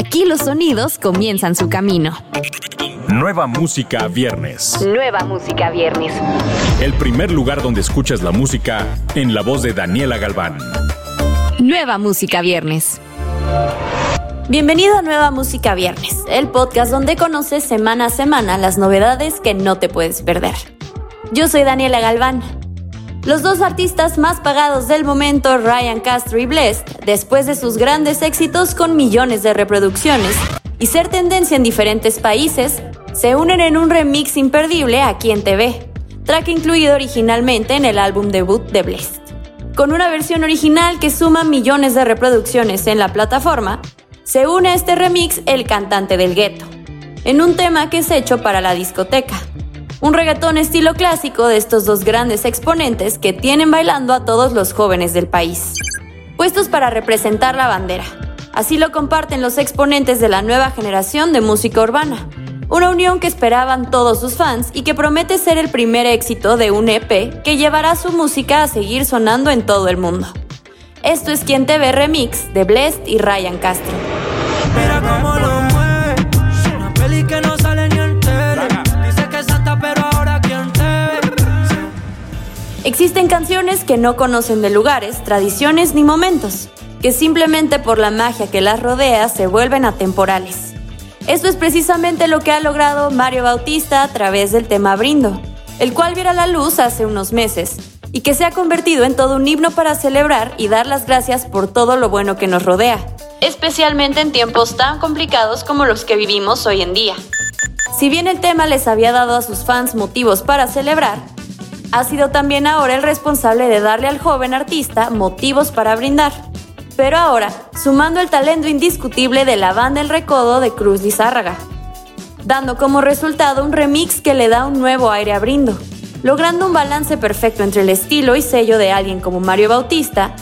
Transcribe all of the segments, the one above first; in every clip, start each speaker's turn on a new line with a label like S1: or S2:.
S1: Aquí los sonidos comienzan su camino.
S2: Nueva música viernes.
S1: Nueva música viernes.
S2: El primer lugar donde escuchas la música en la voz de Daniela Galván.
S1: Nueva música viernes.
S3: Bienvenido a Nueva Música Viernes, el podcast donde conoces semana a semana las novedades que no te puedes perder. Yo soy Daniela Galván. Los dos artistas más pagados del momento, Ryan Castro y Blessed, después de sus grandes éxitos con millones de reproducciones y ser tendencia en diferentes países, se unen en un remix imperdible aquí en TV, track incluido originalmente en el álbum debut de Blessed. Con una versión original que suma millones de reproducciones en la plataforma, se une a este remix el cantante del gueto, en un tema que es hecho para la discoteca, un reggaetón estilo clásico de estos dos grandes exponentes que tienen bailando a todos los jóvenes del país. Puestos para representar la bandera. Así lo comparten los exponentes de la nueva generación de música urbana. Una unión que esperaban todos sus fans y que promete ser el primer éxito de un EP que llevará su música a seguir sonando en todo el mundo. Esto es Quien te ve remix de Blessed y Ryan Castro. Que no conocen de lugares, tradiciones ni momentos, que simplemente por la magia que las rodea se vuelven atemporales. Esto es precisamente lo que ha logrado Mario Bautista a través del tema Brindo, el cual viera la luz hace unos meses y que se ha convertido en todo un himno para celebrar y dar las gracias por todo lo bueno que nos rodea, especialmente en tiempos tan complicados como los que vivimos hoy en día. Si bien el tema les había dado a sus fans motivos para celebrar, ha sido también ahora el responsable de darle al joven artista motivos para brindar. Pero ahora, sumando el talento indiscutible de la banda El Recodo de Cruz Lizárraga, dando como resultado un remix que le da un nuevo aire a Brindo, logrando un balance perfecto entre el estilo y sello de alguien como Mario Bautista,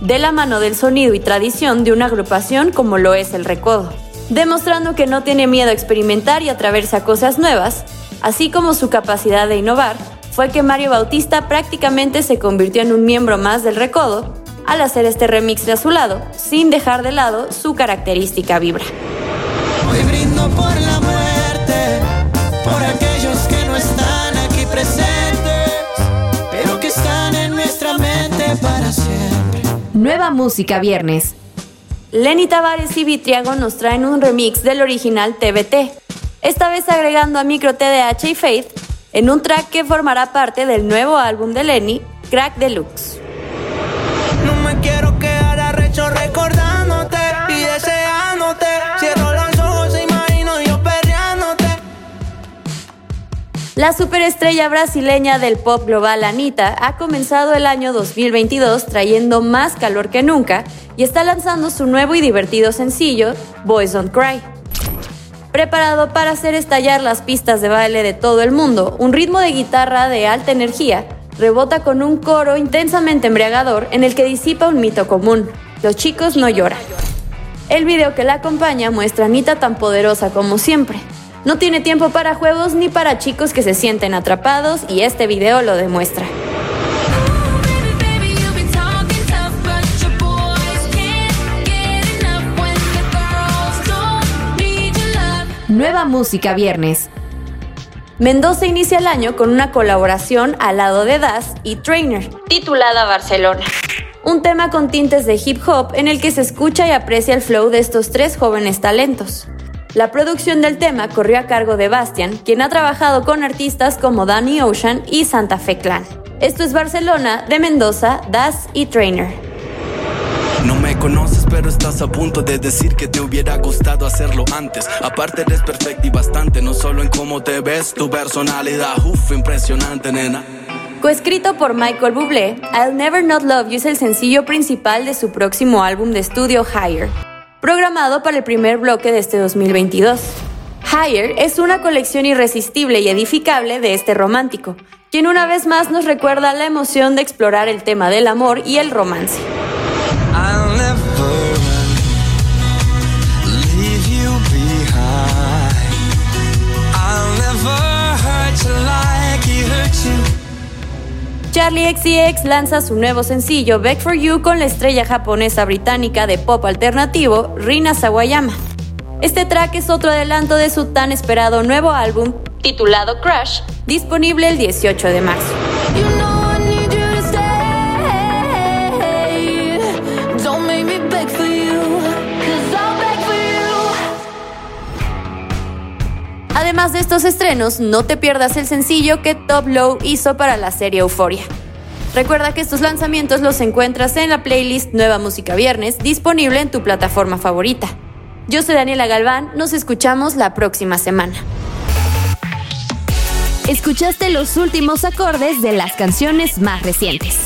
S3: de la mano del sonido y tradición de una agrupación como lo es El Recodo, demostrando que no tiene miedo a experimentar y atreverse a cosas nuevas, así como su capacidad de innovar fue que Mario Bautista prácticamente se convirtió en un miembro más del Recodo al hacer este remix de a su lado, sin dejar de lado su característica vibra.
S4: Hoy brindo por la muerte, por aquellos que no están aquí presentes, pero que están en nuestra mente para siempre.
S1: Nueva música viernes.
S3: Lenny Tavares y Vitriago nos traen un remix del original TBT, esta vez agregando a Micro TDH y Faith en un track que formará parte del nuevo álbum de Lenny, Crack Deluxe.
S4: No me quiero quedar arrecho recordándote y deseándote. Cierro los ojos e imagino yo perreándote.
S3: La superestrella brasileña del pop global Anita ha comenzado el año 2022 trayendo más calor que nunca y está lanzando su nuevo y divertido sencillo, Boys Don't Cry. Preparado para hacer estallar las pistas de baile de todo el mundo, un ritmo de guitarra de alta energía rebota con un coro intensamente embriagador en el que disipa un mito común, los chicos no lloran. El video que la acompaña muestra a Anita tan poderosa como siempre. No tiene tiempo para juegos ni para chicos que se sienten atrapados y este video lo demuestra.
S1: Nueva música viernes.
S3: Mendoza inicia el año con una colaboración al lado de Das y Trainer, titulada Barcelona. Un tema con tintes de hip hop en el que se escucha y aprecia el flow de estos tres jóvenes talentos. La producción del tema corrió a cargo de Bastian, quien ha trabajado con artistas como Danny Ocean y Santa Fe Clan. Esto es Barcelona de Mendoza, Das y Trainer.
S5: No me conoces, pero estás a punto de decir que te hubiera gustado hacerlo antes. Aparte, eres perfecta y bastante, no solo en cómo te ves, tu personalidad, uff, impresionante, nena.
S3: Coescrito por Michael Bublé, I'll Never Not Love You es el sencillo principal de su próximo álbum de estudio Higher, programado para el primer bloque de este 2022. Higher es una colección irresistible y edificable de este romántico, quien una vez más nos recuerda la emoción de explorar el tema del amor y el romance. Charlie XCX lanza su nuevo sencillo Back for You con la estrella japonesa británica de pop alternativo Rina Sawayama. Este track es otro adelanto de su tan esperado nuevo álbum, titulado Crush, disponible el 18 de marzo. Además de estos estrenos, no te pierdas el sencillo que Top Low hizo para la serie Euphoria. Recuerda que estos lanzamientos los encuentras en la playlist Nueva Música Viernes, disponible en tu plataforma favorita. Yo soy Daniela Galván, nos escuchamos la próxima semana.
S1: Escuchaste los últimos acordes de las canciones más recientes.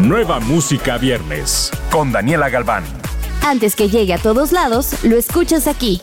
S2: Nueva Música Viernes con Daniela Galván.
S1: Antes que llegue a todos lados, lo escuchas aquí.